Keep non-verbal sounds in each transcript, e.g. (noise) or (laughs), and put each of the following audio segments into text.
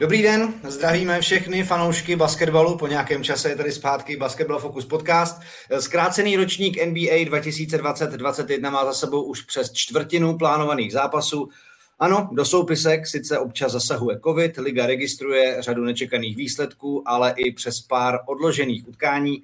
Dobrý den, zdravíme všechny fanoušky basketbalu. Po nějakém čase je tady zpátky Basketball Focus podcast. Zkrácený ročník NBA 2020-2021 má za sebou už přes čtvrtinu plánovaných zápasů. Ano, do soupisek sice občas zasahuje COVID, liga registruje řadu nečekaných výsledků, ale i přes pár odložených utkání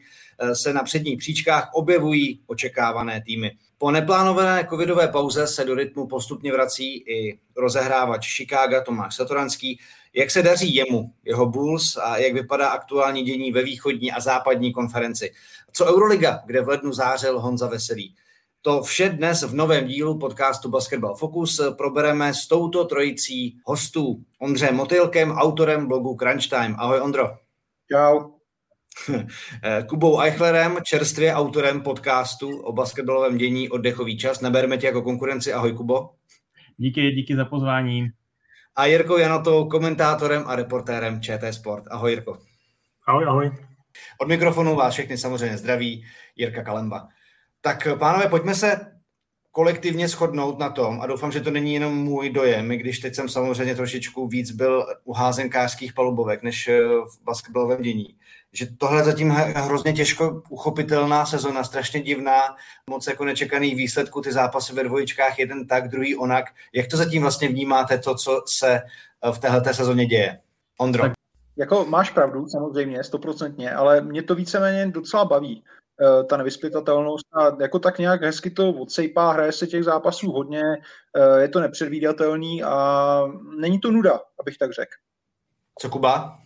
se na předních příčkách objevují očekávané týmy. Po neplánované covidové pauze se do rytmu postupně vrací i rozehrávač Chicago Tomáš Satoranský. Jak se daří jemu, jeho Bulls a jak vypadá aktuální dění ve východní a západní konferenci? Co Euroliga, kde v lednu zářil Honza Veselý? To vše dnes v novém dílu podcastu Basketball Focus probereme s touto trojicí hostů. Ondře Motylkem, autorem blogu Crunch Time. Ahoj Ondro. Čau. (laughs) Kubou Eichlerem, čerstvě autorem podcastu o basketbalovém dění Oddechový čas. Nebereme tě jako konkurenci. Ahoj Kubo. Díky, díky za pozvání. A Jirkou Janotou, komentátorem a reportérem ČT Sport. Ahoj Jirko. Ahoj, ahoj. Od mikrofonu vás všechny samozřejmě zdraví Jirka Kalemba. Tak pánové, pojďme se kolektivně shodnout na tom, a doufám, že to není jenom můj dojem, i když teď jsem samozřejmě trošičku víc byl u házenkářských palubovek, než v basketbalovém dění, že tohle zatím hrozně těžko uchopitelná sezona, strašně divná, moc jako nečekaný výsledků, ty zápasy ve dvojičkách, jeden tak, druhý onak. Jak to zatím vlastně vnímáte, to, co se v téhle sezóně děje? Ondro. Tak, jako máš pravdu, samozřejmě, stoprocentně, ale mě to víceméně docela baví eh, ta nevyspytatelnost a jako tak nějak hezky to odsejpá, hraje se těch zápasů hodně, eh, je to nepředvídatelný a není to nuda, abych tak řekl. Co Kuba?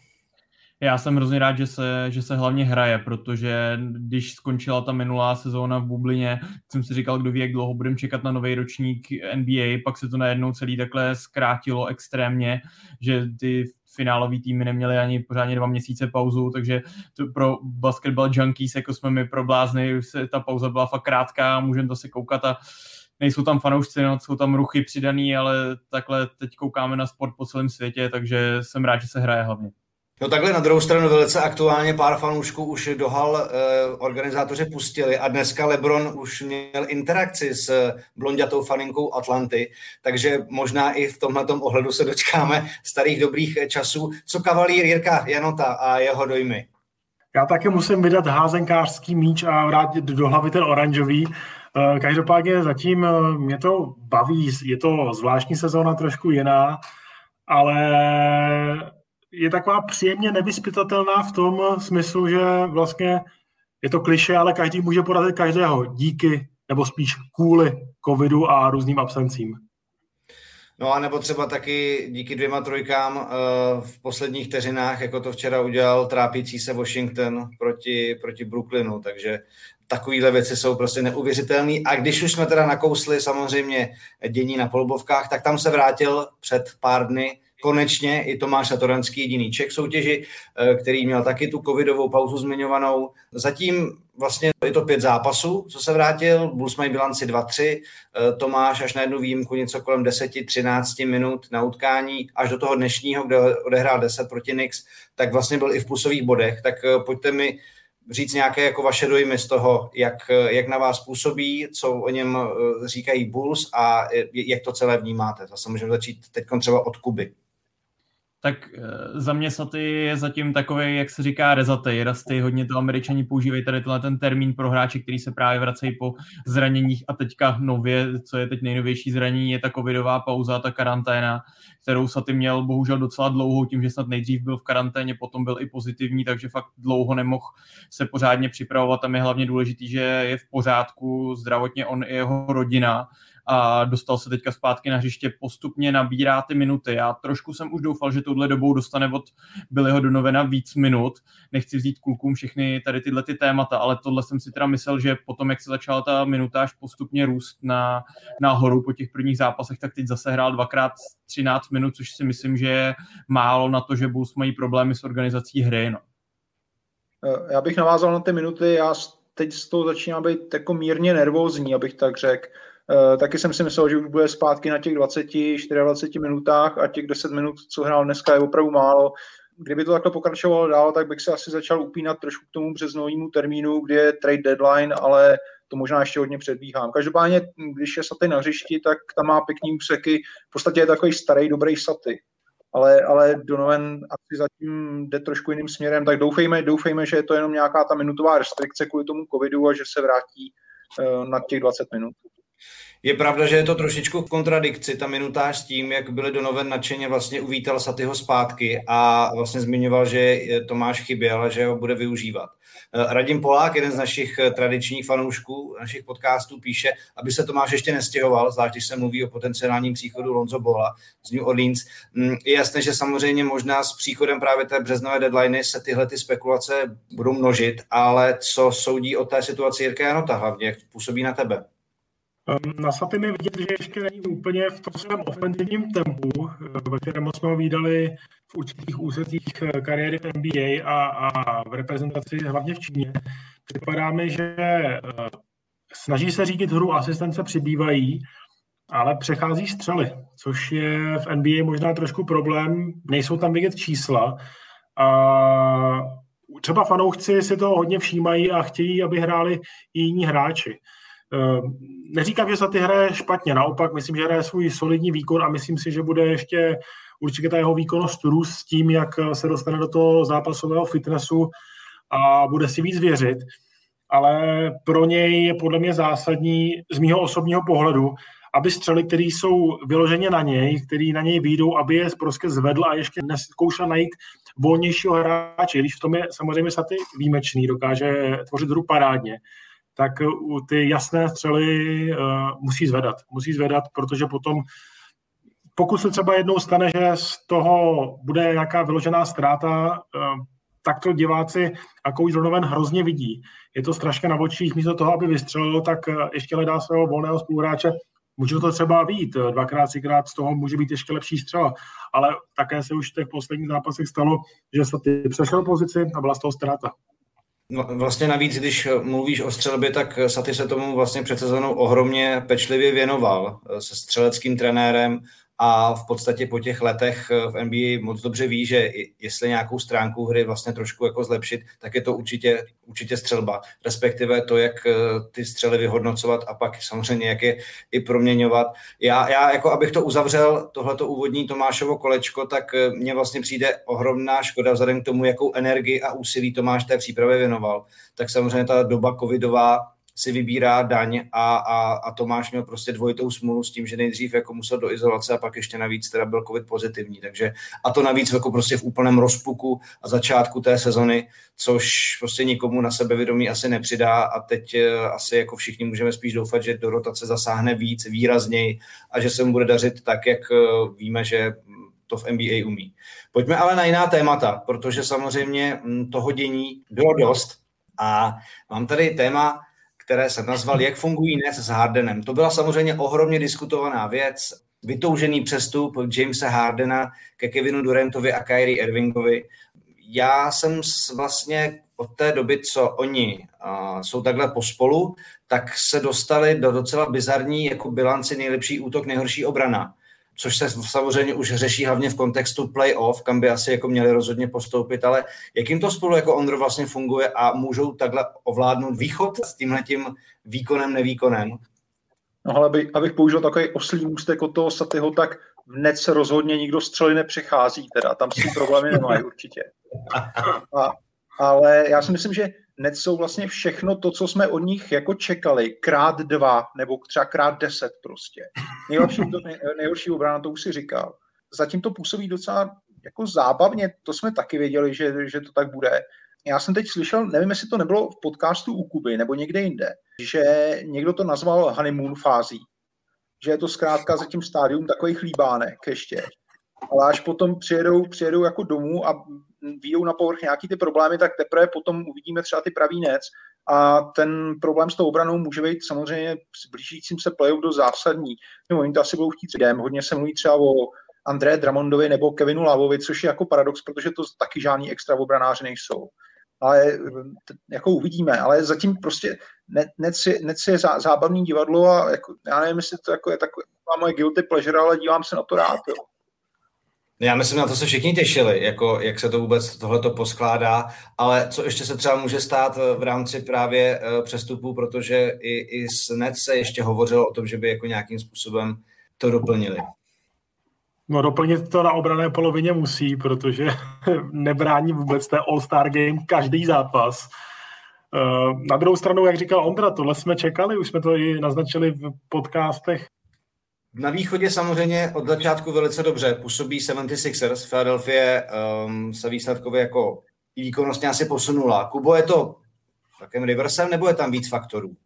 Já jsem hrozně rád, že se, že se hlavně hraje, protože když skončila ta minulá sezóna v bublině, jsem si říkal, kdo ví, jak dlouho budeme čekat na nový ročník NBA, pak se to najednou celý takhle zkrátilo extrémně, že ty finálový týmy neměli ani pořádně dva měsíce pauzu, takže to pro basketball junkies, jako jsme my pro blázny, ta pauza byla fakt krátká, můžeme to se koukat a nejsou tam fanoušci, no, jsou tam ruchy přidaný, ale takhle teď koukáme na sport po celém světě, takže jsem rád, že se hraje hlavně. No takhle na druhou stranu velice aktuálně pár fanoušků už do hal eh, organizátoři pustili a dneska LeBron už měl interakci s blondiatou faninkou Atlanty, takže možná i v tomhle ohledu se dočkáme starých dobrých časů. Co kavalír Jirka Janota a jeho dojmy? Já taky musím vydat házenkářský míč a vrátit do hlavy ten oranžový. Eh, každopádně zatím eh, mě to baví, je to zvláštní sezóna, trošku jiná, ale je taková příjemně nevyspytatelná v tom smyslu, že vlastně je to kliše, ale každý může porazit každého díky, nebo spíš kvůli covidu a různým absencím. No a nebo třeba taky díky dvěma trojkám eh, v posledních vteřinách, jako to včera udělal trápící se Washington proti, proti Brooklynu, takže takovéhle věci jsou prostě neuvěřitelné. A když už jsme teda nakousli samozřejmě dění na polubovkách, tak tam se vrátil před pár dny konečně i Tomáš Satoranský, jediný Čech soutěži, eh, který měl taky tu covidovou pauzu zmiňovanou. Zatím vlastně je to pět zápasů, co se vrátil, Bulls mají bilanci 2-3, eh, Tomáš až na jednu výjimku něco kolem 10-13 minut na utkání, až do toho dnešního, kde odehrál 10 proti Nix, tak vlastně byl i v plusových bodech, tak eh, pojďte mi říct nějaké jako vaše dojmy z toho, jak, jak na vás působí, co o něm říkají Bulls a jak to celé vnímáte. Zase můžeme začít teď třeba od Kuby tak eh, za mě Saty je zatím takový, jak se říká, rezatej, rasty. Hodně to američani používají tady tenhle ten termín pro hráče, který se právě vracejí po zraněních a teďka nově, co je teď nejnovější zranění, je ta covidová pauza, ta karanténa, kterou Saty měl bohužel docela dlouhou, tím, že snad nejdřív byl v karanténě, potom byl i pozitivní, takže fakt dlouho nemohl se pořádně připravovat. Tam je hlavně důležitý, že je v pořádku zdravotně on i jeho rodina a dostal se teďka zpátky na hřiště, postupně nabírá ty minuty. Já trošku jsem už doufal, že touhle dobou dostane od Billyho Donovena víc minut. Nechci vzít klukům všechny tady tyhle ty témata, ale tohle jsem si teda myslel, že potom, jak se začala ta minutáž postupně růst na, nahoru po těch prvních zápasech, tak teď zase hrál dvakrát 13 minut, což si myslím, že je málo na to, že Bulls mají problémy s organizací hry. No. Eh, já bych navázal na ty minuty, já teď z toho začínám být jako mírně nervózní, abych tak řekl. Eh, taky jsem si myslel, že už bude zpátky na těch 20, 24 minutách a těch 10 minut, co hrál dneska, je opravdu málo. Kdyby to takhle pokračovalo dál, tak bych se asi začal upínat trošku k tomu březnovému termínu, kdy je trade deadline, ale to možná ještě hodně předbíhám. Každopádně, když je Saty na hřišti, tak tam má pěkný úseky. V podstatě je takový starý, dobrý Saty. ale, ale Donovan asi zatím jde trošku jiným směrem, tak doufejme, doufejme, že je to jenom nějaká ta minutová restrikce kvůli tomu covidu a že se vrátí uh, na těch 20 minut. Je pravda, že je to trošičku v kontradikci, ta minutáž s tím, jak byli Donovan nadšeně vlastně uvítal Satyho zpátky a vlastně zmiňoval, že Tomáš chyběl a že ho bude využívat. Eh, Radim Polák, jeden z našich eh, tradičních fanoušků, našich podcastů, píše, aby se Tomáš ještě nestěhoval, zvlášť když se mluví o potenciálním příchodu Lonzo Bola z New Orleans. Mm, je jasné, že samozřejmě možná s příchodem právě té březnové deadliny se tyhle ty spekulace budou množit, ale co soudí o té situaci Jirka Janota hlavně, jak působí na tebe? Ehm, na Saty mi vidět, že ještě není úplně v tom svém ofenzivním tempu, eh, ve kterém jsme ho výdali v určitých úsecích eh, kariéry v NBA a, a v reprezentaci, hlavně v Číně. Připadá mi, že eh, snaží se řídit hru, asistence přibývají, ale přechází střely, což je v NBA možná trošku problém. Nejsou tam vidět čísla. A třeba fanoušci si to hodně všímají a chtějí, aby hráli i jiní hráči. Ehm, neříkám, že za ty hraje špatně, naopak myslím, že hraje svůj solidní výkon a myslím si, že bude ještě určitě ta jeho výkonnost růst s tím, jak se dostane do toho zápasového fitnessu a bude si víc věřit. Ale pro něj je podle mě zásadní z mého osobního pohledu, aby střely, které jsou vyloženě na něj, které na něj výjdou, aby je prostě zvedl a ještě neskoušel najít volnějšího hráče. Když v tom je samozřejmě Saty výjimečný, dokáže tvořit hru parádně, tak ty jasné střely uh, musí zvedat. Musí zvedat, protože potom pokud se třeba jednou stane, že z toho bude nějaká vyložená ztráta, uh, tak to diváci a kouč Donovan hrozně vidí. Je to strašně na očích, místo toho, aby vystřelil, tak ještě hledá svého volného spoluhráče. Může to třeba být, dvakrát, třikrát z toho může být ještě lepší střela, ale také se už v těch posledních zápasech stalo, že se ty přešel pozici a byla z toho ztráta. Vlastně navíc, když mluvíš o střelbě, tak Saty se tomu vlastně před sezónou ohromně pečlivě věnoval se střeleckým trenérem a v podstatě po těch letech eh, v NBA moc dobře ví, že jestli nějakou stránku hry vlastně trošku jako zlepšit, tak je to určitě, určitě střelba, respektive to, jak eh, ty střely vyhodnocovat a pak samozřejmě jak je i proměňovat. Já, já jako abych to uzavřel, tohleto úvodní Tomášovo kolečko, tak eh, mně vlastně přijde ohromná škoda vzhledem k tomu, jakou energii a úsilí Tomáš té přípravě věnoval. Tak samozřejmě ta doba covidová si vybírá daň a, a, a Tomáš měl prostě dvojitou smůlu s tím, že nejdřív jako musel do izolace a pak ještě navíc teda byl covid pozitivní, takže a to navíc jako prostě v úplném rozpuku a začátku té sezony, což prostě nikomu na sebevědomí asi nepřidá a teď eh, asi jako všichni můžeme spíš doufat, že do rotace zasáhne víc, výrazněji a že se mu bude dařit tak, jak eh, víme, že to v NBA umí. Pojďme ale na jiná témata, protože samozřejmě hm, toho dění bylo dost a mám tady téma, které jsem nazval Jak fungují Nets s Hardenem. To byla samozřejmě ohromně diskutovaná věc. Vytoužený přestup Jamesa Hardena ke Kevinu Durantovi a Kyrie Irvingovi. Já jsem vlastně od té doby, co oni jsou takhle pospolu, tak se dostali do docela bizarní jako bilanci nejlepší útok, nejhorší obrana což se samozřejmě už řeší hlavně v kontextu playoff, kam by asi jako měli rozhodně postoupit, ale jakým to spolu jako Ondro vlastně funguje a můžou takhle ovládnout východ s tímhletím výkonem, nevýkonem? No ale aby, abych použil takový oslý můstek od toho Satyho, tak v se rozhodně nikdo střely nepřichází, teda tam si problémy nemají určitě. A, ale já si myslím, že Nets jsou vlastně všechno to, co jsme od nich jako čekali, krát dva, nebo třeba krát deset prostě. Nejlepší, to, nej, nejhorší obrana, to už si říkal. Zatím to působí docela jako zábavně, to jsme taky věděli, že, že to tak bude. Já jsem teď slyšel, nevím, jestli to nebylo v podcastu u Kuby nebo někde jinde, že někdo to nazval honeymoon fází. Že je to zkrátka zatím stádium takových líbánek ještě. Ale až potom přijedou, přijedou jako domů a výjdou na povrch nějaký ty problémy, tak teprve potom uvidíme třeba ty pravý nec a ten problém s tou obranou může být samozřejmě s blížícím se playoff do zásadní. No, oni to asi budou chtít jdem. Hodně se mluví třeba o André Dramondovi nebo Kevinu Lavovi, což je jako paradox, protože to taky žádní extra obranáři nejsou. Ale jako uvidíme, ale zatím prostě Nec je, je zá, zábavný divadlo a jako, já nevím, jestli to jako je takové moje guilty pleasure, ale dívám se na to rád. Jo. Já myslím, na to se všichni těšili, jako jak se to vůbec tohleto poskládá, ale co ještě se třeba může stát eh, v rámci právě eh, přestupů, protože i, i s NET se ještě hovořilo o tom, že by jako nějakým způsobem to doplnili. No doplnit to na obrané polovině musí, protože (laughs) nebrání vůbec té All-Star Game každý zápas. Eh, na druhou stranu, jak říkal Ondra, tohle jsme čekali, už jsme to i naznačili v podcastech. Na východě samozřejmě od začátku velice dobře působí 76ers. Philadelphia um, se výsledkově jako výkonnostně asi posunula. Kubo, je to takým reversem nebo je tam víc faktorů?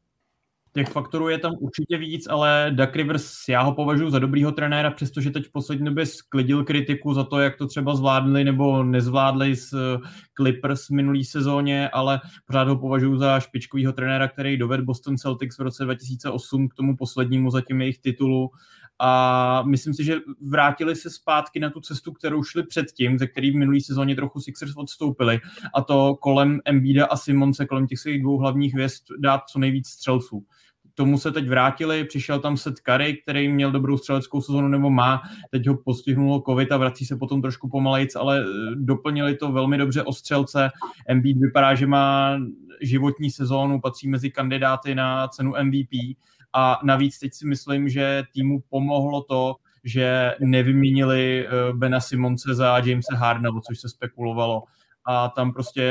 Těch faktorů je tam určitě víc, ale Duck Rivers, já ho považuji za dobrýho trenéra, přestože teď v poslední době sklidil kritiku za to, jak to třeba zvládli nebo nezvládli s eh, Clippers minulý sezóně, ale pořád ho považuji za špičkovýho trenéra, který dovedl Boston Celtics v roce 2008 k tomu poslednímu zatím jejich titulu a myslím si, že vrátili se zpátky na tu cestu, kterou šli předtím, ze který v minulý sezóně trochu Sixers odstoupili a to kolem Embida a Simonce, kolem těch svých dvou hlavních hvězd dát co nejvíc střelců tomu se teď vrátili, přišel tam Seth Curry, který měl dobrou střeleckou sezonu nebo má, teď ho postihnulo covid a vrací se potom trošku pomalejc, ale eh, doplnili to velmi dobře o střelce. Embiid vypadá, že má životní sezónu, patří mezi kandidáty na cenu MVP a navíc teď si myslím, že týmu pomohlo to, že nevyměnili eh, Bena Simonce za Jamesa Hardna, o což se spekulovalo. A tam prostě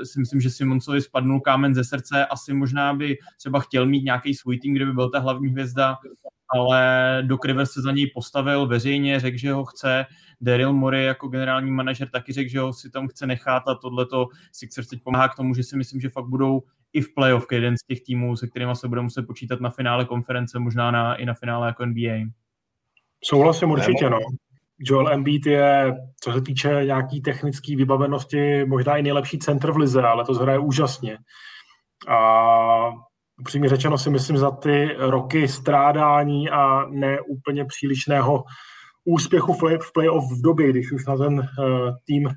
eh, si myslím, že Simoncovi spadnul kámen ze srdce. Asi možná by třeba chtěl mít nějaký svůj tým, kde by byl ta hlavní hvězda, ale Doc Rivers se za něj postavil veřejně, řekl, že ho chce. Daryl Morey jako generální manažer taky řekl, že ho si tam chce nechat a tohleto Sixers teď pomáhá k tomu, že si myslím, že fakt budou i v playoff jeden z těch týmů, se kterými se bude muset počítat na finále konference, možná na, i na finále jako NBA. Souhlasím určitě, no. Joel Embiid je, co se týče nějaký technické vybavenosti, možná i nejlepší centr v lize, ale to zhraje úžasně. A upřímně řečeno si myslím za ty roky strádání a neúplně přílišného úspěchu v playoff v době, když už na ten uh, tým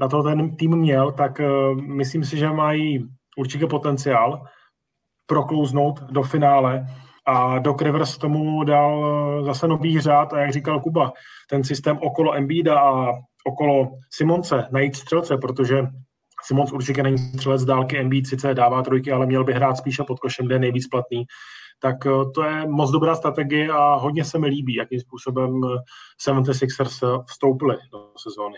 na to ten tým měl, tak uh, myslím si, že mají určitě potenciál proklouznout do finále a Doc Rivers tomu dal eh, zase nový řád a jak říkal Kuba, ten systém okolo Embiida a okolo Simonce, najít střelce, protože Simons určitě není střelec z dálky, Embiid sice dává trojky, ale měl by hrát spíše pod košem, kde je nejvíc platný. Tak eh, to je moc dobrá strategie a hodně se mi líbí, jakým způsobem 76ers eh, vstoupili do sezóny.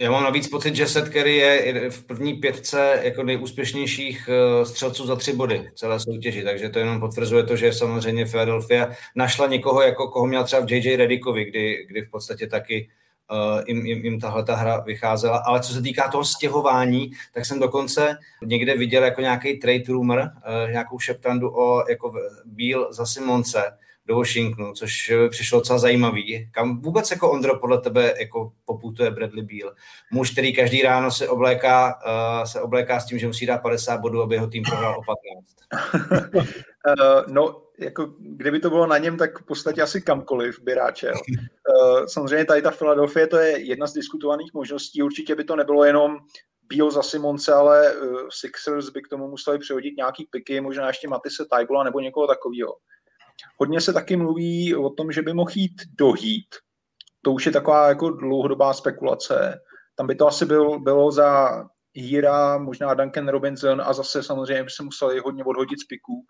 Já mám navíc pocit, že Seth Curry je v první pětce jako nejúspěšnějších eh, střelců za tři body celé soutěži, takže to jenom potvrzuje to, že samozřejmě Philadelphia našla někoho, jako koho měl třeba v JJ Redickovi, kdy, kdy v podstatě taky uh, jim, jim, jim tahle ta hra vycházela. Ale co se týká toho stěhování, tak jsem dokonce někde viděl jako nějaký trade rumor, uh, nějakou šeptandu o jako Bíl za Simonce, do Washingtonu, což přišlo docela zajímavý. Kam vůbec jako Ondro podle tebe jako poputuje Bradley Beal? Muž, který každý ráno se obléká, uh, se obléká s tím, že musí dát 50 bodů, aby jeho tým prohrál o 15. uh, (laughs) no, jako kdyby to bylo na něm, tak v podstatě asi kamkoliv by ráčel. (laughs) Samozřejmě tady ta Philadelphia to je jedna z diskutovaných možností. Určitě by to nebylo jenom Beal za Simonce, ale Sixers by k tomu museli přihodit nějaký piky, možná ještě Matisse Tajbola nebo někoho takového. Hodně se taky mluví o tom, že by mohl jít do Heat. To už je taková jako dlouhodobá spekulace. Tam by to asi byl, bylo za Hira, možná Duncan Robinson a zase samozřejmě by se museli hodně odhodit z piků.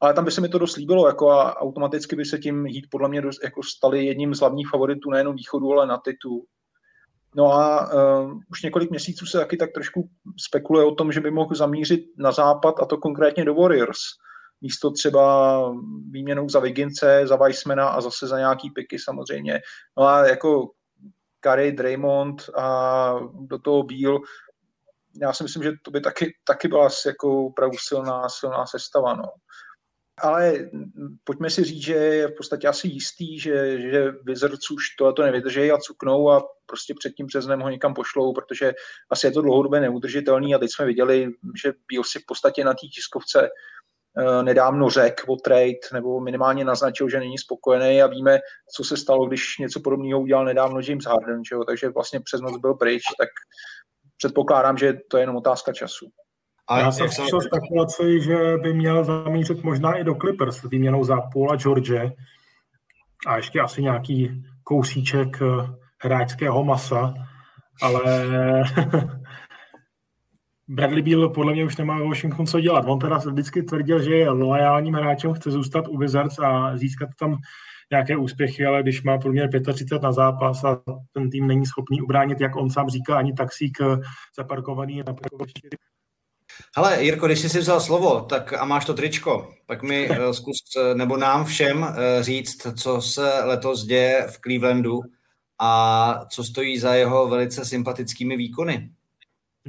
Ale tam by se mi to dost líbilo jako a automaticky by se tím Heat podle mě dost, jako stali jedním z hlavních favoritů nejenom východu, ale na titul. No a uh, už několik měsíců se taky tak trošku spekuluje o tom, že by mohl zamířit na západ a to konkrétně do Warriors místo třeba výměnou za Vigince, za Weissmana a zase za nějaký piky samozřejmě. No a jako Curry, Draymond a do toho Bíl, já si myslím, že to by taky, taky byla jako opravdu silná, silná sestava. No. Ale pojďme si říct, že je v podstatě asi jistý, že, že Wizards už to nevydrží a cuknou a prostě před tím březnem ho někam pošlou, protože asi je to dlouhodobě neudržitelný a teď jsme viděli, že byl si v podstatě na té tiskovce nedávno řekl o trade, nebo minimálně naznačil, že není spokojený a víme, co se stalo, když něco podobného udělal nedávno James Harden, že jo? takže vlastně přes noc byl pryč, tak předpokládám, že to je jenom otázka času. A Já jsem slyšel spekulaci, že by měl zamířit možná i do Clippers výměnou za Paula George a ještě asi nějaký kousíček eh, hráčského masa, ale (laughs) Bradley Beal podle mě už nemá Washington co dělat. On teda vždycky tvrdil, že je loajálním hráčem, chce zůstat u Wizards a získat tam nějaké úspěchy, ale když má průměr 35 na zápas a ten tým není schopný ubránit, jak on sám říká, ani taxík eh, zaparkovaný na parkovišti. Hele, Jirko, když jsi si vzal slovo tak a máš to tričko, tak mi uh, zkus, nebo nám všem říct, co se letos děje v Clevelandu a co stojí za jeho velice sympatickými výkony.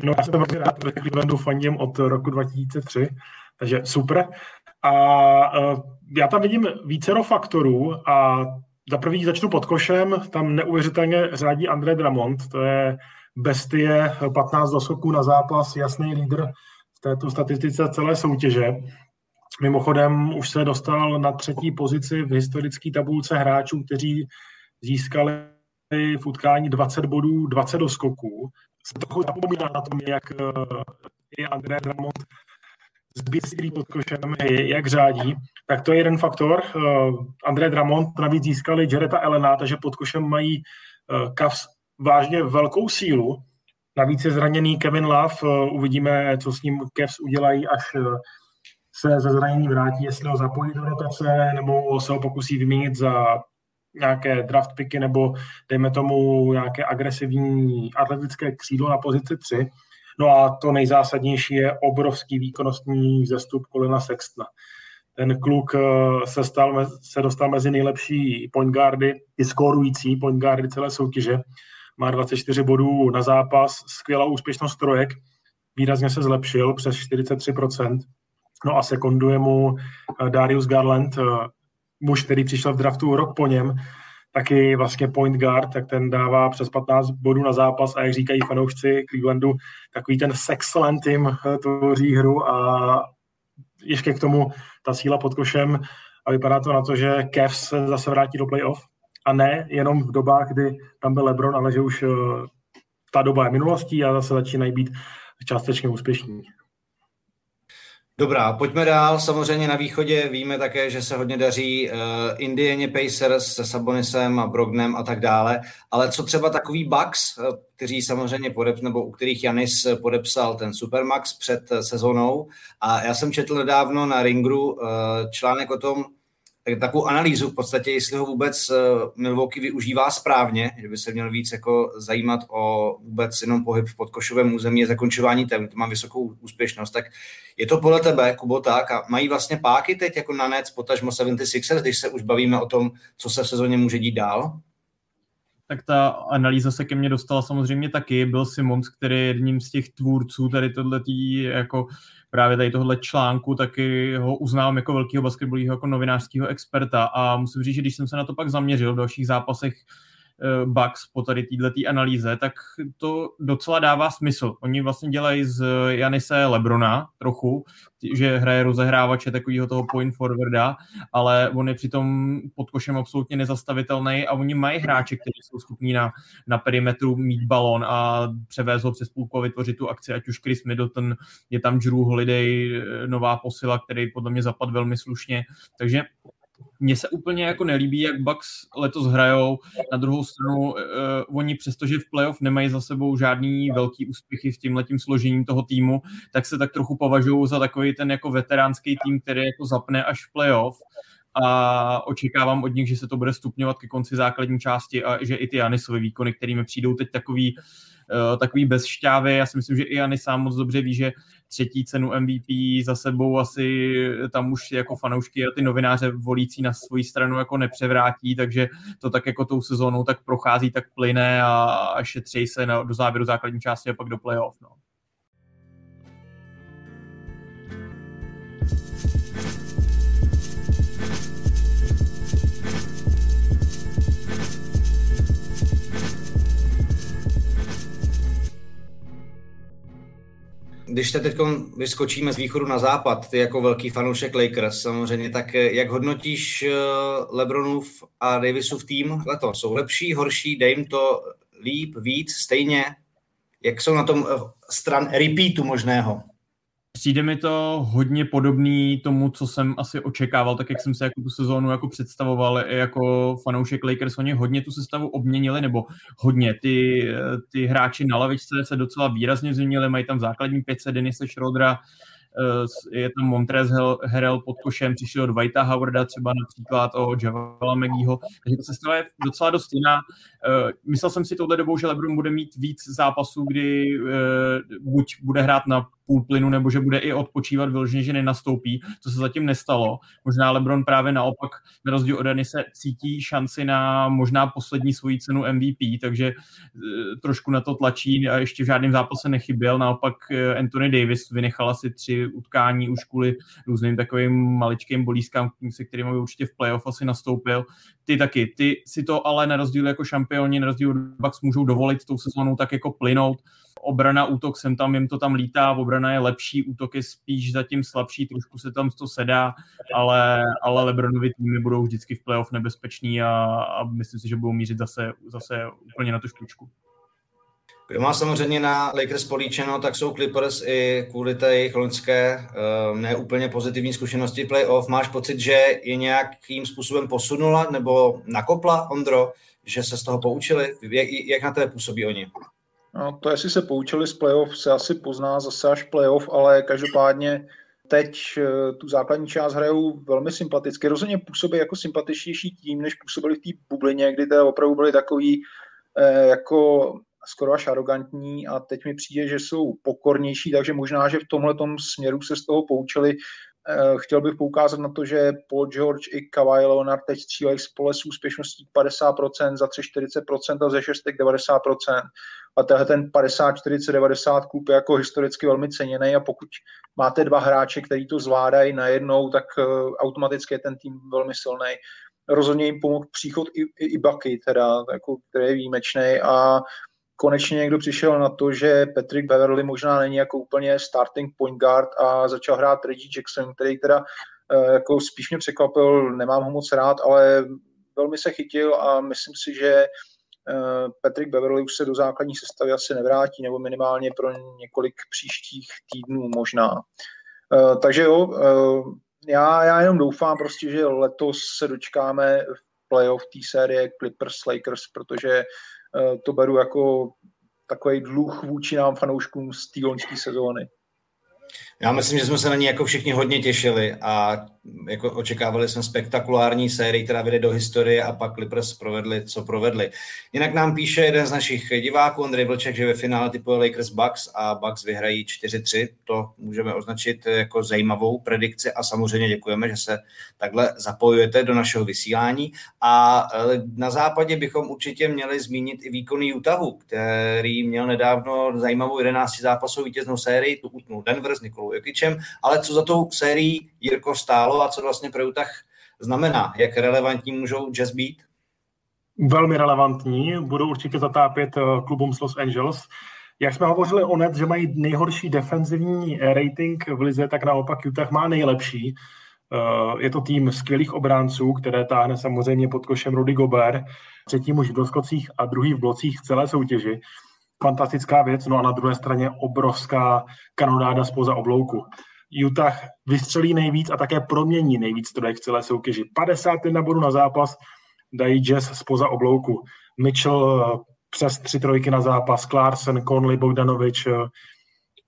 No já jsem velmi rád, že Clevelandu fandím od roku 2003, takže super. A uh, já tam vidím vícero faktorů a za prvý začnu pod košem, tam neuvěřitelně řádí André Dramont, to je bestie, 15 doskoků na zápas, jasný lídr v této statistice celé soutěže. Mimochodem už se dostal na třetí pozici v historické tabulce hráčů, kteří získali v utkání 20 bodů, 20 doskoků. Trochu zapomíná na tom, jak eh, je André Dramont zbytý pod košem, jak řádí. Tak to je jeden faktor. Eh, André Dramont navíc získali Jareta Elena, takže pod košem mají eh, Cavs vážně velkou sílu. Navíc je zraněný Kevin Love. Uvidíme, co s ním Cavs udělají, až se ze zranění vrátí, jestli ho zapojí do rotace, nebo se ho pokusí vyměnit za nějaké draft picky nebo dejme tomu nějaké agresivní atletické křídlo na pozici 3. No a to nejzásadnější je obrovský výkonnostní vzestup Kolina Sextna. Ten kluk eh, se, stal, se dostal mezi nejlepší point guardy, i skorující point guardy celé soutěže. Má 24 bodů na zápas, skvělá úspěšnost trojek, výrazně se zlepšil přes 43%. No a sekunduje mu eh, Darius Garland, eh, muž, který přišel v draftu rok po něm, taky vlastně point guard, tak ten dává přes 15 bodů na zápas a jak říkají fanoušci Clevelandu, takový ten sexcellent tým eh, tvoří hru a ještě k tomu ta síla pod košem a vypadá to na to, že Cavs se zase vrátí do playoff a ne jenom v dobách, kdy tam byl LeBron, ale že už eh, ta doba je minulostí a zase začínají být částečně úspěšní. Dobrá, pojďme dál. Samozřejmě na východě víme také, že se hodně daří uh, Indiana Pacers se Sabonisem a Brognem a tak dále, ale co třeba takový Bucks, uh, kteří samozřejmě podep, nebo u kterých Janis podepsal ten Supermax před sezónou a já jsem četl nedávno na Ringru uh, článek o tom, tak takovou analýzu v podstatě, jestli ho vůbec eh, Milwaukee využívá správně, že by se měl víc jako zajímat o vůbec jenom pohyb v podkošovém území a zakončování tém, to má vysokou úspěšnost, tak je to podle tebe, Kubo, tak a mají vlastně páky teď jako na Nets, potažmo 76ers, když se už bavíme o tom, co se v sezóně může dít dál? tak ta analýza se ke mně dostala samozřejmě taky. Byl Simons, který je jedním z těch tvůrců tady tohletý jako právě tady tohle článku, taky ho uznávám jako velkého basketbalového jako novinářského experta a musím říct, že když jsem se na to pak zaměřil v dalších zápasech Bucks po tady této analýze, tak to docela dává smysl. Oni vlastně dělají z Janise Lebrona trochu, že hraje rozehrávače takového toho point forwarda, ale on je přitom pod košem absolutně nezastavitelný a oni mají hráče, kteří jsou schopní na, na perimetru mít balon a převést ho přes půlku a vytvořit tu akci, ať už Chris Middleton, je tam Drew Holiday, eh, nová posila, který podle mě zapad velmi slušně, takže mně se úplně jako nelíbí, jak Bucks letos hrajou. Na druhou stranu, uh, oni přestože v playoff nemají za sebou žádný velký úspěchy s tímhletím složením toho týmu, tak se tak trochu považují za takový ten jako veteránský tým, který jako zapne až v playoff a očekávám od nich, že se to bude stupňovat ke konci základní části a že i ty Janisové výkony, kterými přijdou teď takový, uh, takový bez šťávy. Já si myslím, že i Janis sám moc dobře ví, že třetí cenu MVP za sebou asi tam už jako fanoušky a ty novináře volící na svoji stranu jako nepřevrátí, takže to tak jako tou sezónou tak prochází, tak plyne a, a šetří se na, do závěru základní části a pak do playoff. No. Když se teď vyskočíme z východu na západ, ty jako velký fanoušek Lakers samozřejmě, tak eh, jak hodnotíš eh, Lebronův a Davisův tým letos? Jsou lepší, horší, dej jim to líp, víc, stejně? Jak jsou na tom eh, stran repeatu možného? Přijde mi to hodně podobný tomu, co jsem asi očekával, tak jak jsem se jako tu sezónu jako představoval jako fanoušek Lakers. Oni hodně tu sestavu obměnili, nebo hodně. Ty, ty hráči na lavičce se docela výrazně změnili, mají tam základní pětce Denise Schrodera, je tam Montrez Herel pod košem, přišel od Whitea Howarda třeba například o Javala McGeeho, takže to se stala docela dost jiná. Myslel jsem si touhle dobou, že LeBron bude mít víc zápasů, kdy buď bude hrát na půl plynu, nebo že bude i odpočívat vyloženě, že nenastoupí, to se zatím nestalo. Možná LeBron právě naopak, na rozdíl od se cítí šanci na možná poslední svoji cenu MVP, takže e, trošku na to tlačí a ještě v žádném zápase nechyběl. Naopak e, Anthony Davis vynechal asi tři utkání už kvůli různým takovým maličkým bolízkám, se kterými by určitě v playoff asi nastoupil. Ty taky. Ty si to ale na rozdíl jako šampioni, na rozdíl od Bucks můžou dovolit tou sezónou tak jako plynout obrana, útok sem tam, jim to tam lítá, obrana je lepší, útok je spíš zatím slabší, trošku se tam to sedá, ale, ale Lebronovi týmy budou vždycky v playoff nebezpeční a, a myslím si, že budou mířit zase, zase úplně na tu špičku. Kdo má samozřejmě na Lakers políčeno, tak jsou Clippers i kvůli té jejich loňské uh, neúplně pozitivní zkušenosti playoff. Máš pocit, že je nějakým způsobem posunula nebo nakopla, Ondro, že se z toho poučili? Jak, jak na to působí oni? No, to, jestli se poučili z playoff, se asi pozná zase až playoff, ale každopádně teď eh, tu základní část hrajou velmi sympaticky. Rozhodně působí jako sympatičnější tým, než působili v té bublině, kdy to opravdu byli takový eh, jako skoro až arrogantní a teď mi přijde, že jsou pokornější, takže možná, že v tomhle směru se z toho poučili. Eh, chtěl bych poukázat na to, že Paul George i Kawhi Leonard teď střílejí spole s úspěšností 50%, za 3 40% a ze 6 90%. A tenhle ten 50, 40, 90 klub je jako historicky velmi ceněný a pokud máte dva hráče, který to zvládají najednou, tak eh, automaticky je ten tým velmi silný. Rozhodně jim pomohl příchod i, i, i Baky, teda, jako, který je výjimečný a konečně někdo přišel na to, že Patrick Beverly možná není jako úplně starting point guard a začal hrát Reggie Jackson, který teda eh, jako spíš mě překvapil, nemám ho moc rád, ale velmi se chytil a myslím si, že eh, Patrick Beverly už se do základní sestavy asi nevrátí, nebo minimálně pro několik příštích týdnů možná. Eh, takže jo, já, já jenom doufám prostě, že letos se dočkáme v playoff té série Clippers Lakers, protože to beru jako takový dluh vůči nám fanouškům z té loňské sezóny. Já myslím, že jsme se na ní jako všichni hodně těšili a jako očekávali jsme spektakulární sérii, která vyjde do historie a pak Clippers provedli, co provedli. Jinak nám píše jeden z našich diváků, Andrej Vlček, že ve finále typuje Lakers Bucks a Bucks vyhrají 4-3. To můžeme označit jako zajímavou predikci a samozřejmě děkujeme, že se takhle zapojujete do našeho vysílání. A e, na západě bychom určitě měli zmínit i výkonný Utahu, který měl nedávno zajímavou 11 zápasovou vítěznou sérii, tu utnul Denver s Nikolou Jokičem, ale co za tou sérií Jirko stálo a co vlastně pro Utah znamená? Jak relevantní můžou Jazz být? Velmi relevantní, budou určitě zatápět eh, klubům z Los Angeles. Jak jsme hovořili o net, že mají nejhorší defenzivní rating v lize, tak naopak Utah má nejlepší. Eh, je to tým skvělých obránců, které táhne samozřejmě pod košem Rudy Gobert, třetí muž v doskocích a druhý v blocích celé soutěži fantastická věc, no a na druhé straně obrovská kanonáda spoza oblouku. Utah vystřelí nejvíc a také promění nejvíc trojek v celé soutěži. 51 bodů na zápas dají Jazz spoza oblouku. Mitchell eh, přes tři trojky na zápas, Clarkson, Conley, Bogdanovič, eh,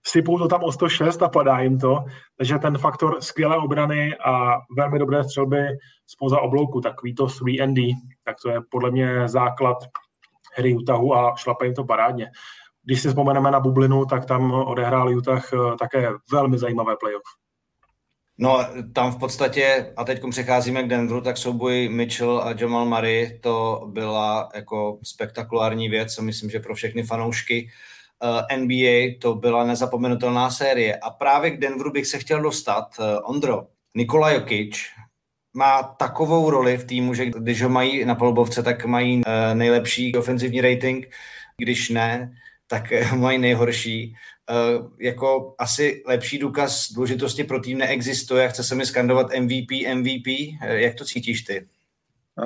sypou to tam o 106 a padá jim to, takže ten faktor skvělé obrany a velmi dobré střelby spoza oblouku, takový to 3 ND, tak to je podle mě základ hry Utahu a šlape jim to parádně. Když si vzpomeneme na bublinu, tak tam odehrál Utah eh, také velmi zajímavé playoff. No, tam v podstatě, a teď přecházíme k Denveru, tak souboj Mitchell a Jamal Murray, to byla jako spektakulární věc, myslím, že pro všechny fanoušky eh, NBA to byla nezapomenutelná série. A právě k Denveru bych se chtěl dostat. Eh, Ondro, Nikola Jokic má takovou roli v týmu, že když ho mají na polubovce, tak mají eh, nejlepší ofenzivní rating, když ne, tak eh, (laughs) mají nejhorší. Eh, jako asi lepší důkaz důležitosti pro tým neexistuje. Chce se mi skandovat MVP, MVP. Jak to cítíš ty?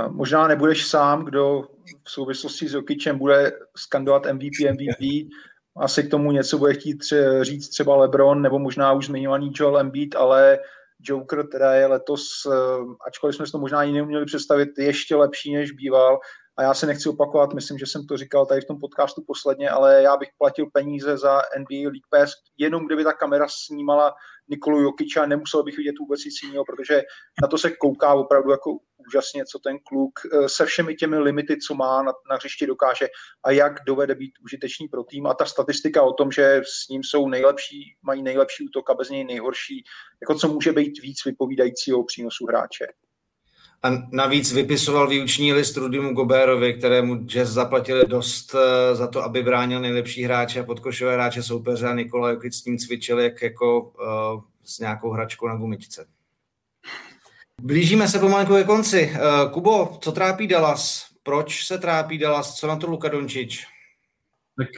Možná nebudeš sám, kdo v souvislosti s Jokičem bude skandovat MVP, MVP. Asi k tomu něco bude chtít říct třeba LeBron, nebo možná už zmiňovaný Joel Embiid, ale Joker teda je letos, eh, ačkoliv jsme si to možná ani neuměli představit, ještě lepší, než býval. A já se nechci opakovat, myslím, že jsem to říkal tady v tom podcastu posledně, ale já bych platil peníze za NBA League Pass, jenom kdyby ta kamera snímala Nikolu Jokiča, nemusel bych vidět vůbec nic jiného, protože na to se kouká opravdu jako úžasně, co ten kluk eh, se všemi těmi limity, co má na, na hřišti, dokáže a jak dovede být užitečný pro tým. A ta statistika o tom, že s ním jsou nejlepší, mají nejlepší útok a bez něj nejhorší, jako co může být víc vypovídajícího přínosu hráče. A navíc vypisoval výuční list Rudymu Goberovi, kterému Jazz zaplatili dost eh, za to, aby bránil nejlepší hráče a podkošové hráče soupeře a Nikola Jokic s ním cvičil jak jako uh, s nějakou hračkou na gumičce. Blížíme se pomalu ke konci. Uh, Kubo, co trápí Dallas? Proč se trápí Dallas? Co na to Luka Dončič? Tak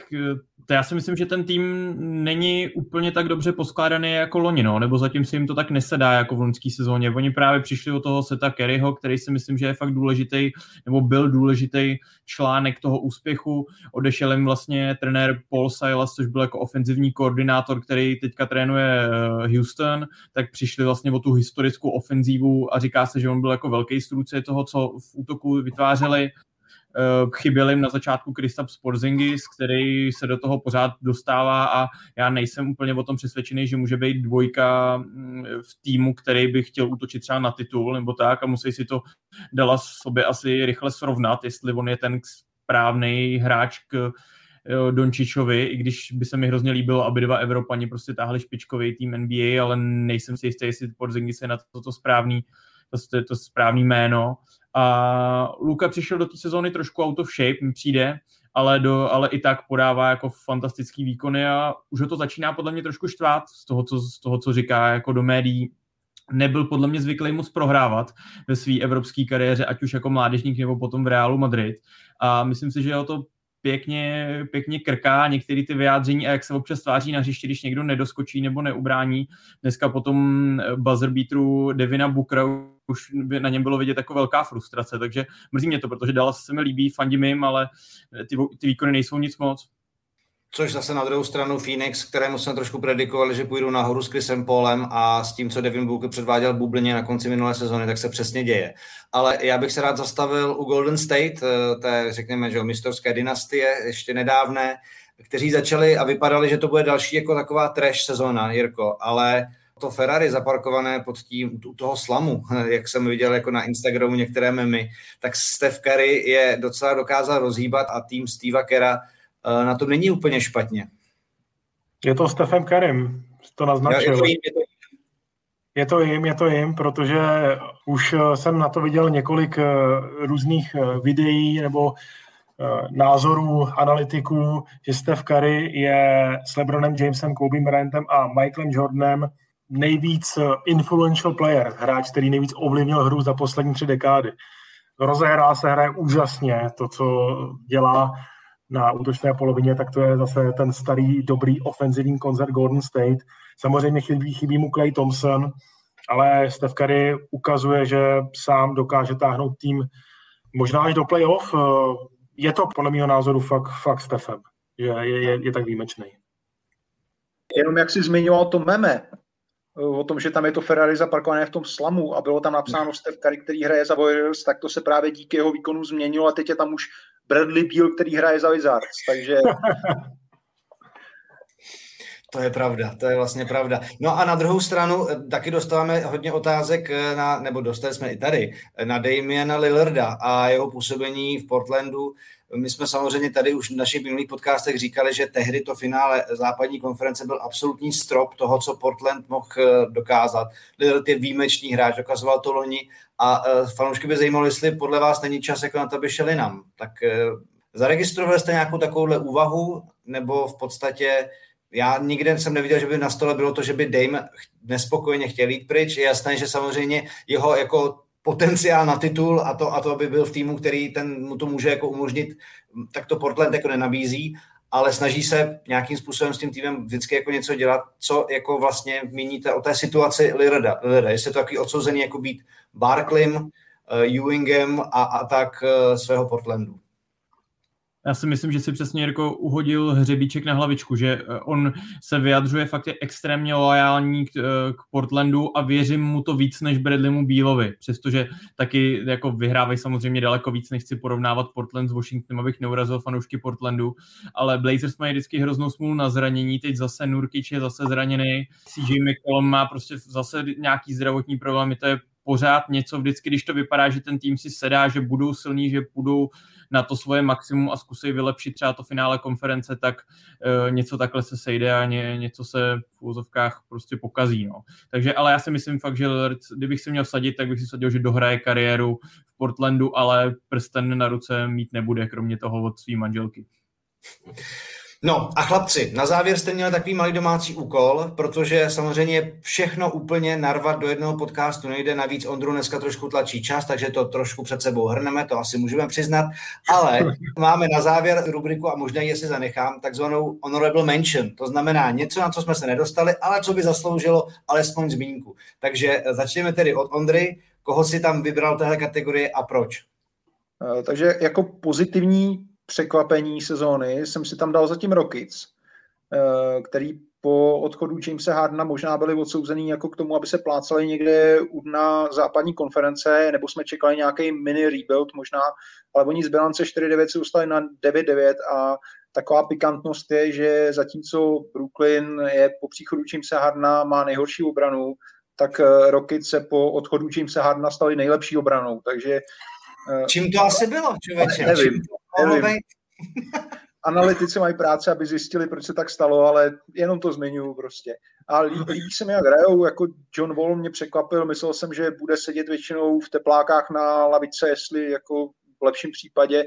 to já si myslím, že ten tým není úplně tak dobře poskládaný jako loni, no, nebo zatím si jim to tak nesedá jako v loňské sezóně. Oni právě přišli o toho Seta Kerryho, který si myslím, že je fakt důležitý, nebo byl důležitý článek toho úspěchu. Odešel jim vlastně trenér Paul Silas, což byl jako ofenzivní koordinátor, který teďka trénuje eh, Houston, tak přišli vlastně o tu historickou ofenzívu a říká se, že on byl jako velký strůce toho, co v útoku vytvářeli Eh, chyběl jim na začátku Kristaps Porzingis, který se do toho pořád dostává a já nejsem úplně o tom přesvědčený, že může být dvojka mm, v týmu, který by chtěl útočit třeba na titul nebo tak a musí si to dala sobě asi rychle srovnat, jestli on je ten správný hráč k eh, Dončičovi, i když by se mi hrozně líbilo, aby dva Evropani prostě táhli špičkový tým NBA, ale nejsem si jistý, jestli Porzingis je na to, to správný, to, to, správný jméno. A Luka přišel do té sezóny trošku out of shape, mi přijde, ale, do, ale i tak podává jako fantastický výkony a už ho to začíná podle mě trošku štvát z toho, co, z toho, co říká jako do médií. Nebyl podle mě zvyklý moc prohrávat ve své evropské kariéře, ať už jako mládežník nebo potom v Realu Madrid. A myslím si, že ho to pěkně, pěkně krká některé ty vyjádření a jak se občas tváří na hřišti, když někdo nedoskočí nebo neubrání. Dneska potom buzzer beatru Devina Bookera už na něm bylo vidět jako velká frustrace, takže mrzí mě to, protože Dallas se mi líbí, fandím jim, ale ty, ty výkony nejsou nic moc. Což zase na druhou stranu Phoenix, kterému jsme trošku predikovali, že půjdou nahoru s Chrisem Paulem a s tím, co Devin Booker předváděl Bublině na konci minulé sezóny, tak se přesně děje. Ale já bych se rád zastavil u Golden State, eh, té, řekněme, že mistovské dynastie, ještě nedávné, kteří začali a vypadali, že to bude další jako taková trash sezóna, Jirko, ale to Ferrari zaparkované pod tím, u toho slamu, (laughs) jak jsem viděl jako na Instagramu některé memy, tak Steph Curry je docela dokázal rozhýbat a tým Steva Kera na tom není úplně špatně. Je to Stefem Karim, to naznačil. Je to jim, je to jim. Je to jim, je to jim, protože už eh, jsem na to viděl několik eh, různých videí nebo názorů analytiků, že Steph Curry je s LeBronem Jamesem, Kobe Bryantem a Michaelem Jordanem nejvíc influential player, hráč, který nejvíc ovlivnil hru za poslední tři dekády. Rozehrá se, hraje úžasně to, co dělá na útočné polovině, tak to je zase ten starý, dobrý ofenzivní koncert Golden State. Samozřejmě chybí, chybí mu Clay Thompson, ale Steph Curry ukazuje, že sám dokáže táhnout tým možná až do playoff. Je to podle mého názoru fakt, fakt Stephem, že je, je, je tak výjimečný. Jenom jak jsi zmiňoval to meme, o tom, že tam je to Ferrari zaparkované v tom slamu a bylo tam napsáno Steph Curry, který hraje za Warriors, tak to se právě díky jeho výkonu změnilo a teď je tam už Bradley Beal, který hraje za Wizards, takže... (laughs) To je pravda, to je vlastně pravda. No a na druhou stranu eh, taky dostáváme hodně otázek, eh, na, nebo dostali jsme i tady, eh, na Damiena Lillarda a jeho působení v Portlandu. My jsme samozřejmě tady už v našich minulých podcastech říkali, že tehdy to finále západní konference byl absolutní strop toho, co Portland mohl dokázat. Lillard je výjimečný hráč, dokazoval to loni a fanoušky by zajímalo, jestli podle vás není čas jako na to, aby šeli nám. Tak zaregistrovali jste nějakou takovouhle úvahu, nebo v podstatě já nikde jsem neviděl, že by na stole bylo to, že by Dame nespokojeně chtěl jít pryč. Je jasné, že samozřejmě jeho jako potenciál na titul a to, a to, aby byl v týmu, který ten, mu to může jako umožnit, tak to Portland jako nenabízí ale snaží se nějakým způsobem s tím týmem vždycky jako něco dělat, co jako vlastně míníte o té situaci Lirada. Lirada. Jestli to takový odsouzený jako být Barclaym, uh, Ewingem a, a tak uh, svého Portlandu. Já si myslím, že si přesně Jirko uhodil hřebíček na hlavičku, že eh, on se vyjadřuje fakt je extrémně loajální k, eh, k Portlandu a věřím mu to víc než Bradleymu Bílovi, přestože taky jako vyhrávají samozřejmě daleko víc, nechci porovnávat Portland s Washingtonem, abych neurazil fanoušky Portlandu, ale Blazers mají vždycky hroznou smůlu na zranění, teď zase Nurkic je zase zraněný, CJ McCollum má prostě zase nějaký zdravotní problémy, to je pořád něco, vždycky, když to vypadá, že ten tým si sedá, že budou silní, že budou na to svoje maximum a zkusí vylepšit třeba to finále konference, tak uh, něco takhle se sejde a ně, něco se v úzovkách prostě pokazí. No. Takže, ale já si myslím fakt, že kdybych si měl sadit, tak bych si sadil, že dohraje kariéru v Portlandu, ale prsten na ruce mít nebude, kromě toho od své manželky. No a chlapci, na závěr jste měli takový malý domácí úkol, protože samozřejmě všechno úplně narvat do jednoho podcastu nejde, navíc Ondru dneska trošku tlačí čas, takže to trošku před sebou hrneme, to asi můžeme přiznat, ale máme na závěr rubriku a možná ji si zanechám, takzvanou honorable mention, to znamená něco, na co jsme se nedostali, ale co by zasloužilo alespoň zmínku. Takže začneme tedy od Ondry, koho si tam vybral téhle kategorie a proč? Eh, takže jako pozitivní překvapení sezóny jsem si tam dal zatím Rockets, eh, který po odchodu Jamesa Hardena možná byli odsouzený jako k tomu, aby se plácali někde na západní konference, nebo jsme čekali nějaký mini rebuild možná, ale oni z bilance 4-9 se dostali na 9-9 a taková pikantnost je, že zatímco Brooklyn je po příchodu Jamesa Hardena má nejhorší obranu, tak eh, Rockets se po odchodu Jamesa Hardena stali nejlepší obranou, takže eh, Čím to asi bylo, člověče? Nevím, nevím. (laughs) Analytici mají práce, aby zjistili, proč se tak stalo, ale jenom to zmiňuji prostě. A líbí, líbí se mi, jak hrajou, jako John Wall mě překvapil, myslel jsem, že bude sedět většinou v teplákách na lavice, jestli jako v lepším případě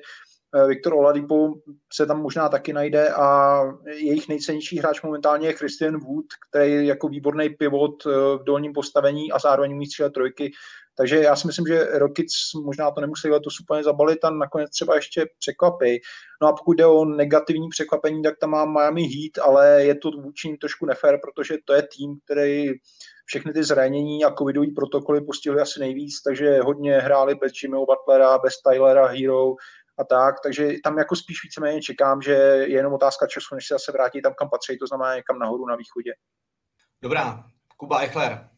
eh, Viktor Oladipo se tam možná taky najde a jejich nejcennější hráč momentálně je Christian Wood, který je jako výborný pivot eh, v dolním postavení a zároveň umí střílet trojky. Takže já si myslím, že Rockets možná to nemusí letos úplně zabalit a nakonec třeba ještě překvapí. No a pokud jde o negativní překvapení, tak tam má Miami Heat, ale je to vůči ním trošku nefér, protože to je tým, který všechny ty zranění a covidové protokoly postihly asi nejvíc, takže hodně hráli bez Jimmyho Butlera, bez Tylera Hero a tak, takže tam jako spíš víceméně čekám, že je jenom otázka času, než se zase vrátí tam, kam patří, to znamená někam nahoru na východě. Dobrá, Kuba Eichler.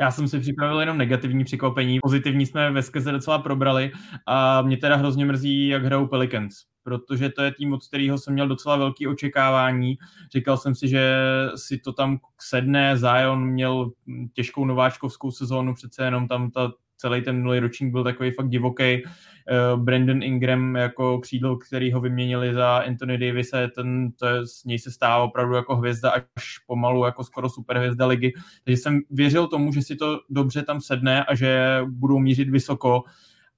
Já jsem si připravil jenom negativní překvapení. Pozitivní jsme ve skrze docela probrali a mě teda hrozně mrzí, jak hrajou Pelicans, protože to je tým, od kterého jsem měl docela velký očekávání. Říkal jsem si, že si to tam sedne. Zion měl těžkou nováčkovskou sezónu, přece jenom tam ta celý ten minulý ročník byl takový fakt divoký. Eh, Brandon Ingram jako křídlo, který ho vyměnili za Anthony Davise, ten, to je, z něj se stává opravdu jako hvězda až pomalu jako skoro superhvězda ligy. Takže jsem věřil tomu, že si to dobře tam sedne a že budou mířit vysoko,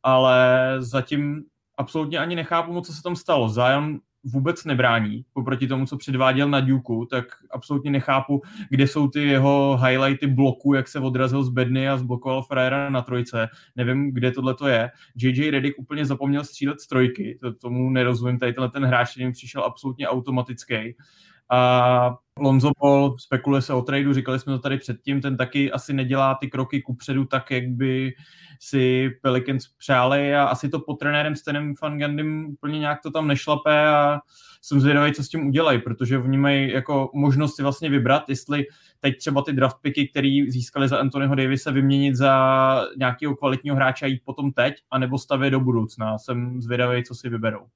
ale zatím absolutně ani nechápu co se tam stalo. Zion vůbec nebrání, poproti tomu, co předváděl na Duke, tak absolutně nechápu, kde jsou ty jeho highlighty bloku, jak se odrazil z bedny a zblokoval Frajera na trojce. Nevím, kde tohle to je. JJ Redick úplně zapomněl střílet z trojky, to, tomu nerozumím, tady tenhle ten hráč, který přišel absolutně automatický. A Lonzo Ball, spekuluje se o tradu, říkali jsme to tady předtím, ten taky asi nedělá ty kroky kupředu tak, jak by si Pelicans přáli a asi to pod trenérem Stenem Fangandem úplně nějak to tam nešlape a jsem zvědavý, co s tím udělají, protože oni mají jako možnost si vlastně vybrat, jestli teď třeba ty draft picky, který získali za Anthonyho Davise, vyměnit za nějakého kvalitního hráče a jít potom teď, anebo stavět do budoucna. Jsem zvědavý, co si vyberou.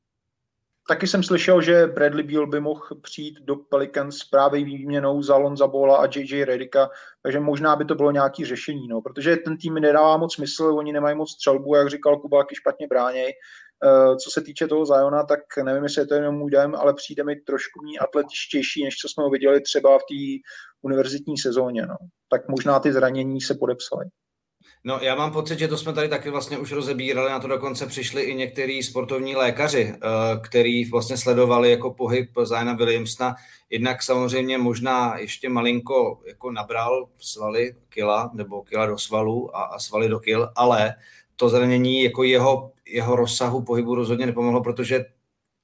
Taky jsem slyšel, že Bradley Beal by mohl přijít do Pelicans právě výměnou za Lonza Bola a JJ Redika, takže možná by to bylo nějaké řešení, no, protože ten tým nedává moc smysl, oni nemají moc střelbu, jak říkal Kuba, jaký špatně bráněj. Eh, co se týče toho Zajona, tak nevím, jestli je to jenom můj dojem, ale přijde mi trošku méně atletičtější, než co jsme ho viděli třeba v té univerzitní sezóně. No. Tak možná ty zranění se podepsaly. No, já mám pocit, že to jsme tady taky vlastně už rozebírali, na to dokonce přišli i některý sportovní lékaři, eh, který vlastně sledovali jako pohyb Zajna Williamsona. Jednak samozřejmě možná ještě malinko jako nabral svaly kila nebo kila do svalu a, a svaly do kil, ale to zranění jako jeho, jeho rozsahu pohybu rozhodně nepomohlo, protože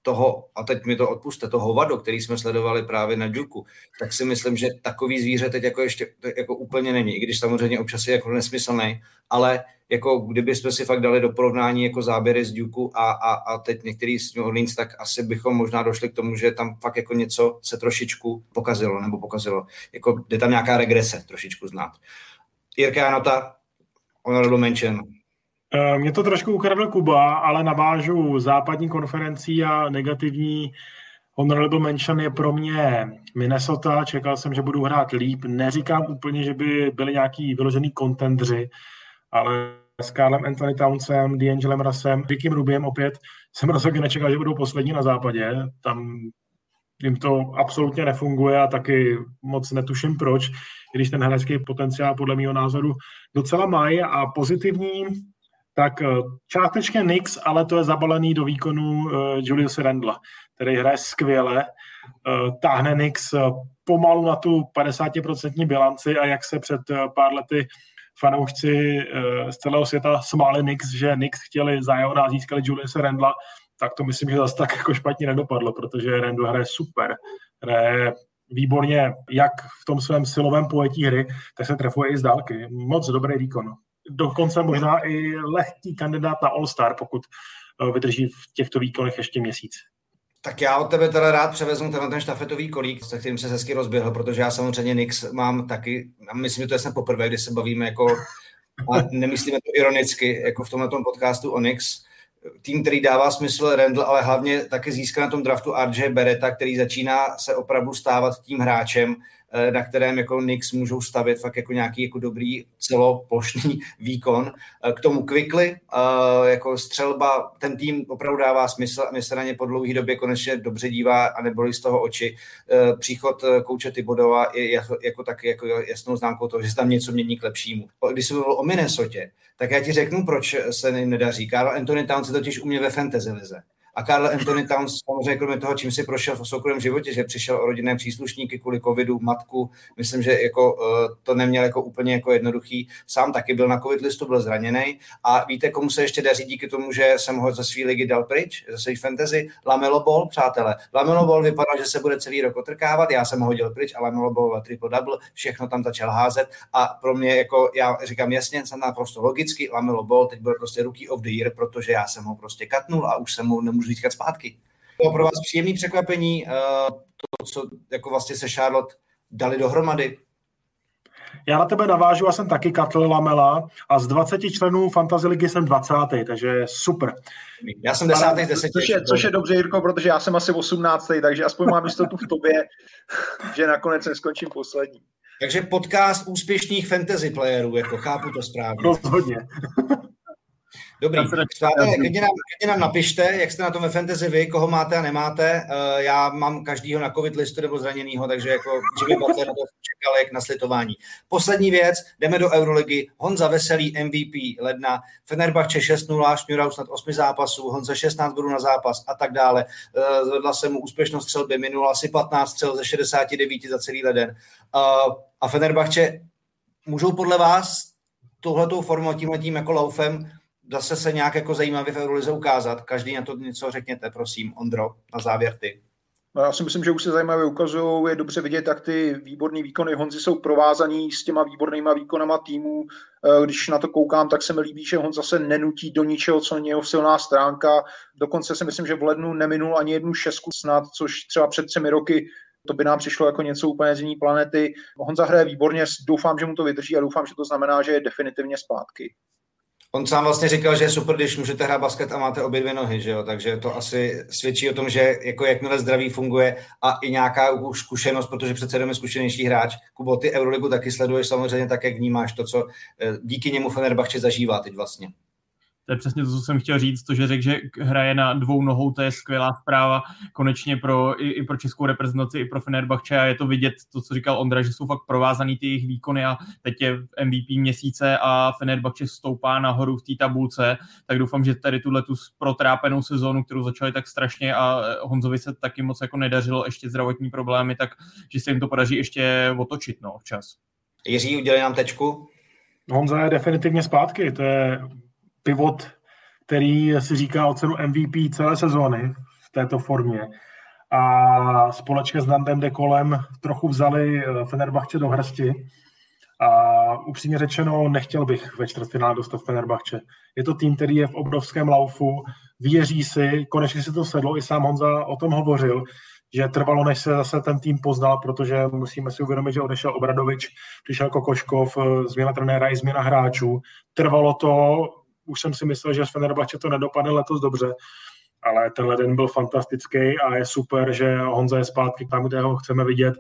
toho, a teď mi to odpuste, toho vado, který jsme sledovali právě na Duku, tak si myslím, že takový zvíře teď jako ještě jako úplně není, i když samozřejmě občas je jako nesmyslný, ale jako kdyby jsme si fakt dali do porovnání jako záběry z Duku a, a, a teď některý z New Orleans, tak asi bychom možná došli k tomu, že tam fakt jako něco se trošičku pokazilo, nebo pokazilo, jako jde tam nějaká regrese trošičku znát. Jirka Janota, honorable mention, mě to trošku ukradl Kuba, ale navážu západní konferencí a negativní honorable mention je pro mě Minnesota. Čekal jsem, že budu hrát líp. Neříkám úplně, že by byli nějaký vyložený kontendři, ale s Karlem Anthony Townsem, D'Angelem Rasem, Rickiem Rubiem opět jsem rozhodně nečekal, že budou poslední na západě. Tam jim to absolutně nefunguje a taky moc netuším proč, když ten hráčský potenciál podle mého názoru docela mají a pozitivní tak eh, částečně Nix, ale to je zabalený do výkonu uh, Julius Randla, který hraje skvěle, uh, táhne Nix pomalu na tu 50% bilanci a jak se před pár lety fanoušci z celého světa smáli Nix, že Nix chtěli jeho nás získali Julius Randla, tak to myslím, že zase tak jako špatně nedopadlo, protože Randle hraje super, hraje výborně jak v tom svém silovém pojetí hry, tak se trefuje i z dálky. Moc dobrý výkon dokonce možná i lehký kandidát na All-Star, pokud eh, vydrží v těchto výkonech ještě měsíc. Tak já od tebe teda rád převezmu tenhle ten štafetový kolík, se kterým se hezky rozběhl, protože já samozřejmě Nix mám taky, a myslím, že to je snad poprvé, kdy se bavíme jako, a nemyslíme to ironicky, jako v tomhle podcastu o Nix, tým, který dává smysl Randall, ale hlavně taky získá na tom draftu RJ Beretta, který začíná se opravdu stávat tím hráčem, na kterém jako Knicks můžou stavět fakt jako nějaký jako dobrý celoplošný (laughs) výkon. Eh, k tomu Quickly, eh, jako střelba, ten tým opravdu dává smysl a mě se na ně po dlouhé době konečně dobře dívá a nebolí z toho oči. Příchod kouče Tybodova je jako, jako taky jako jasnou známkou toho, že se tam něco mění k lepšímu. Když se mluvil o Minnesota, tak já ti řeknu, proč se jim nedaří. Karl Anthony Towns je totiž u mě ve fantasy lize. A Karl Anthony tam samozřejmě kromě toho, čím si prošel v soukromém životě, že přišel o rodinné příslušníky kvůli covidu, matku, myslím, že jako, uh, to neměl jako úplně jako jednoduchý. Sám taky byl na covid listu, byl zraněný. A víte, komu se ještě daří díky tomu, že jsem ho ze své ligy dal pryč, ze své fantasy? Lamelo Ball, přátelé. Lamelo Ball vypadal, že se bude celý rok otrkávat, já jsem ho hodil pryč a Lamelo Ball triple double, všechno tam začal házet a pro mě jako, já říkám jasně, jsem naprosto logicky, Lamelo Ball teď byl prostě rookie of the year, protože já jsem ho prostě katnul a už jsem mu nemůžu získat zpátky. To pro vás příjemné překvapení, eh, to, co jako vlastně se Charlotte dali dohromady. Já na tebe navážu, já jsem taky Katl Lamela a z 20 členů Fantasy ligy jsem 20. takže super. Já jsem 10. z 10. Což je, což je dobře, Jirko, protože já jsem asi 18. takže aspoň mám jistotu v tobě, (laughs) že nakonec neskončím poslední. Takže podcast úspěšných fantasy playerů, jako chápu to správně. Rozhodně. Dobrý, přátelé, klidně nám, klidně nám napište, jak jste na tom ve fantasy vy, koho máte a nemáte. Uh, já mám každýho na covid listu nebo zraněnýho, takže jako Jimmy Butler na to čekal jak na slitování. Poslední věc, jdeme do Euroligy. Honza Veselý, MVP ledna, Fenerbahce 6-0, Šňurau snad 8 zápasů, Honza 16 bodů na zápas a tak dále. Uh, zvedla se mu úspěšnost střelby, minul asi 15 střel ze 69 za celý leden. Uh, a Fenerbahce můžou podle vás touhletou formou, tímhletím jako laufem zase se nějak jako zajímavě v Eurolize ukázat. Každý na to něco řekněte, prosím, Ondro, na závěr ty. No já si myslím, že už se zajímavě ukazují, je dobře vidět, jak ty výborné výkony Honzy jsou provázaní s těma výbornýma výkonama týmů. Eh, když na to koukám, tak se mi líbí, že Honza se nenutí do ničeho, co není jeho silná stránka. Dokonce si myslím, že v lednu neminul ani jednu šestku snad, což třeba před třemi roky to by nám přišlo jako něco úplně z jiné planety. Honza hraje výborně, doufám, že mu to vydrží a doufám, že to znamená, že je definitivně zpátky. On sám vlastně říkal, že je super, když můžete hrát basket a máte obě dvě nohy, že jo? takže to asi svědčí o tom, že jako jakmile zdraví funguje a i nějaká zkušenost, protože přece jenom je zkušenější hráč. Kubo, ty Euroligu taky sleduješ samozřejmě tak, jak vnímáš to, co eh, díky němu Fenerbahce zažívá teď vlastně. To je přesně to, co jsem chtěl říct, to, že řekl, že hraje na dvou nohou, to je skvělá zpráva konečně pro, i, i pro českou reprezentaci, i pro Fenerbahce a je to vidět, to, co říkal Ondra, že jsou fakt provázaný ty jejich výkony a teď je MVP měsíce a Fenerbahce stoupá nahoru v té tabulce, tak doufám, že tady tuhle tu protrápenou sezónu, kterou začali tak strašně a Honzovi se taky moc jako nedařilo ještě zdravotní problémy, tak že se jim to podaří ještě otočit no, včas. Jiří, udělej nám tečku. Honza je definitivně zpátky, to je pivot, který si říká o cenu MVP celé sezóny v této formě. A společně s Nandem de Kolem trochu vzali eh, Fenerbahce do hrsti. A upřímně řečeno, nechtěl bych ve čtvrtfinále dostat Fenerbahce. Je to tým, který je v obrovském laufu, věří si, konečně si to sedlo, i sám Honza o tom hovořil, že trvalo, než se zase ten tým poznal, protože musíme si uvědomit, že odešel Obradovič, přišel Kokoškov, eh, změna trenéra i změna hráčů. Trvalo to, už jsem si myslel, že z Fenerbahce to nedopadne letos dobře, ale tenhle den byl fantastický a je super, že Honza je zpátky tam, kde ho chceme vidět,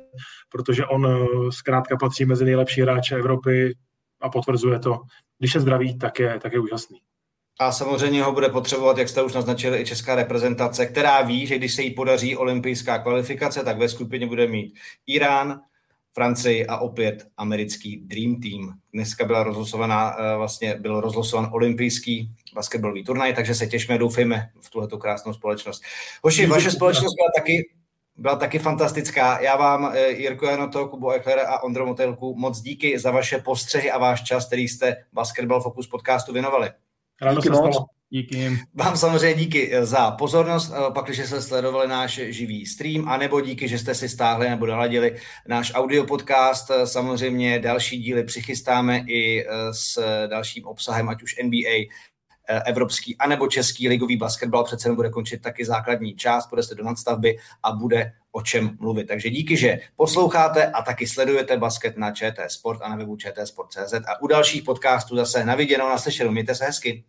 protože on eh, zkrátka patří mezi nejlepší hráče Evropy a potvrzuje to. Když je zdravý, tak je, tak je úžasný. A samozřejmě ho bude potřebovat, jak jste už naznačili, i česká reprezentace, která ví, že když se jí podaří olympijská kvalifikace, tak ve skupině bude mít Irán, Francii a opět americký Dream Team. Dneska byla rozlosovaná, eh, vlastně byl rozlosovan olympijský basketbalový turnaj, takže se těšíme, doufejme v tuhleto krásnou společnost. Hoši, vaše společnost byla taky, byla taky fantastická. Já vám, eh, Jirko Janoto, Kubo Echlere a Ondro Motelku, moc díky za vaše postřehy a váš čas, který jste Basketball Focus podcastu věnovali. díky moc. Díky. Vám samozřejmě díky eh, za pozornost, eh, pak, když jste sledovali náš živý stream, anebo díky, že jste si stáhli nebo naladili náš audio podcast. Eh, samozřejmě další díly přichystáme i s dalším obsahem, ať už NBA, evropský anebo český ligový basketbal přece bude končit taky základní část, bude se do nadstavby a bude o čem mluvit. Takže díky, že posloucháte a taky sledujete basket na ČT Sport a na webu čtsport.cz a u dalších podcastů zase na viděnou, naslyšenou. Mějte se hezky.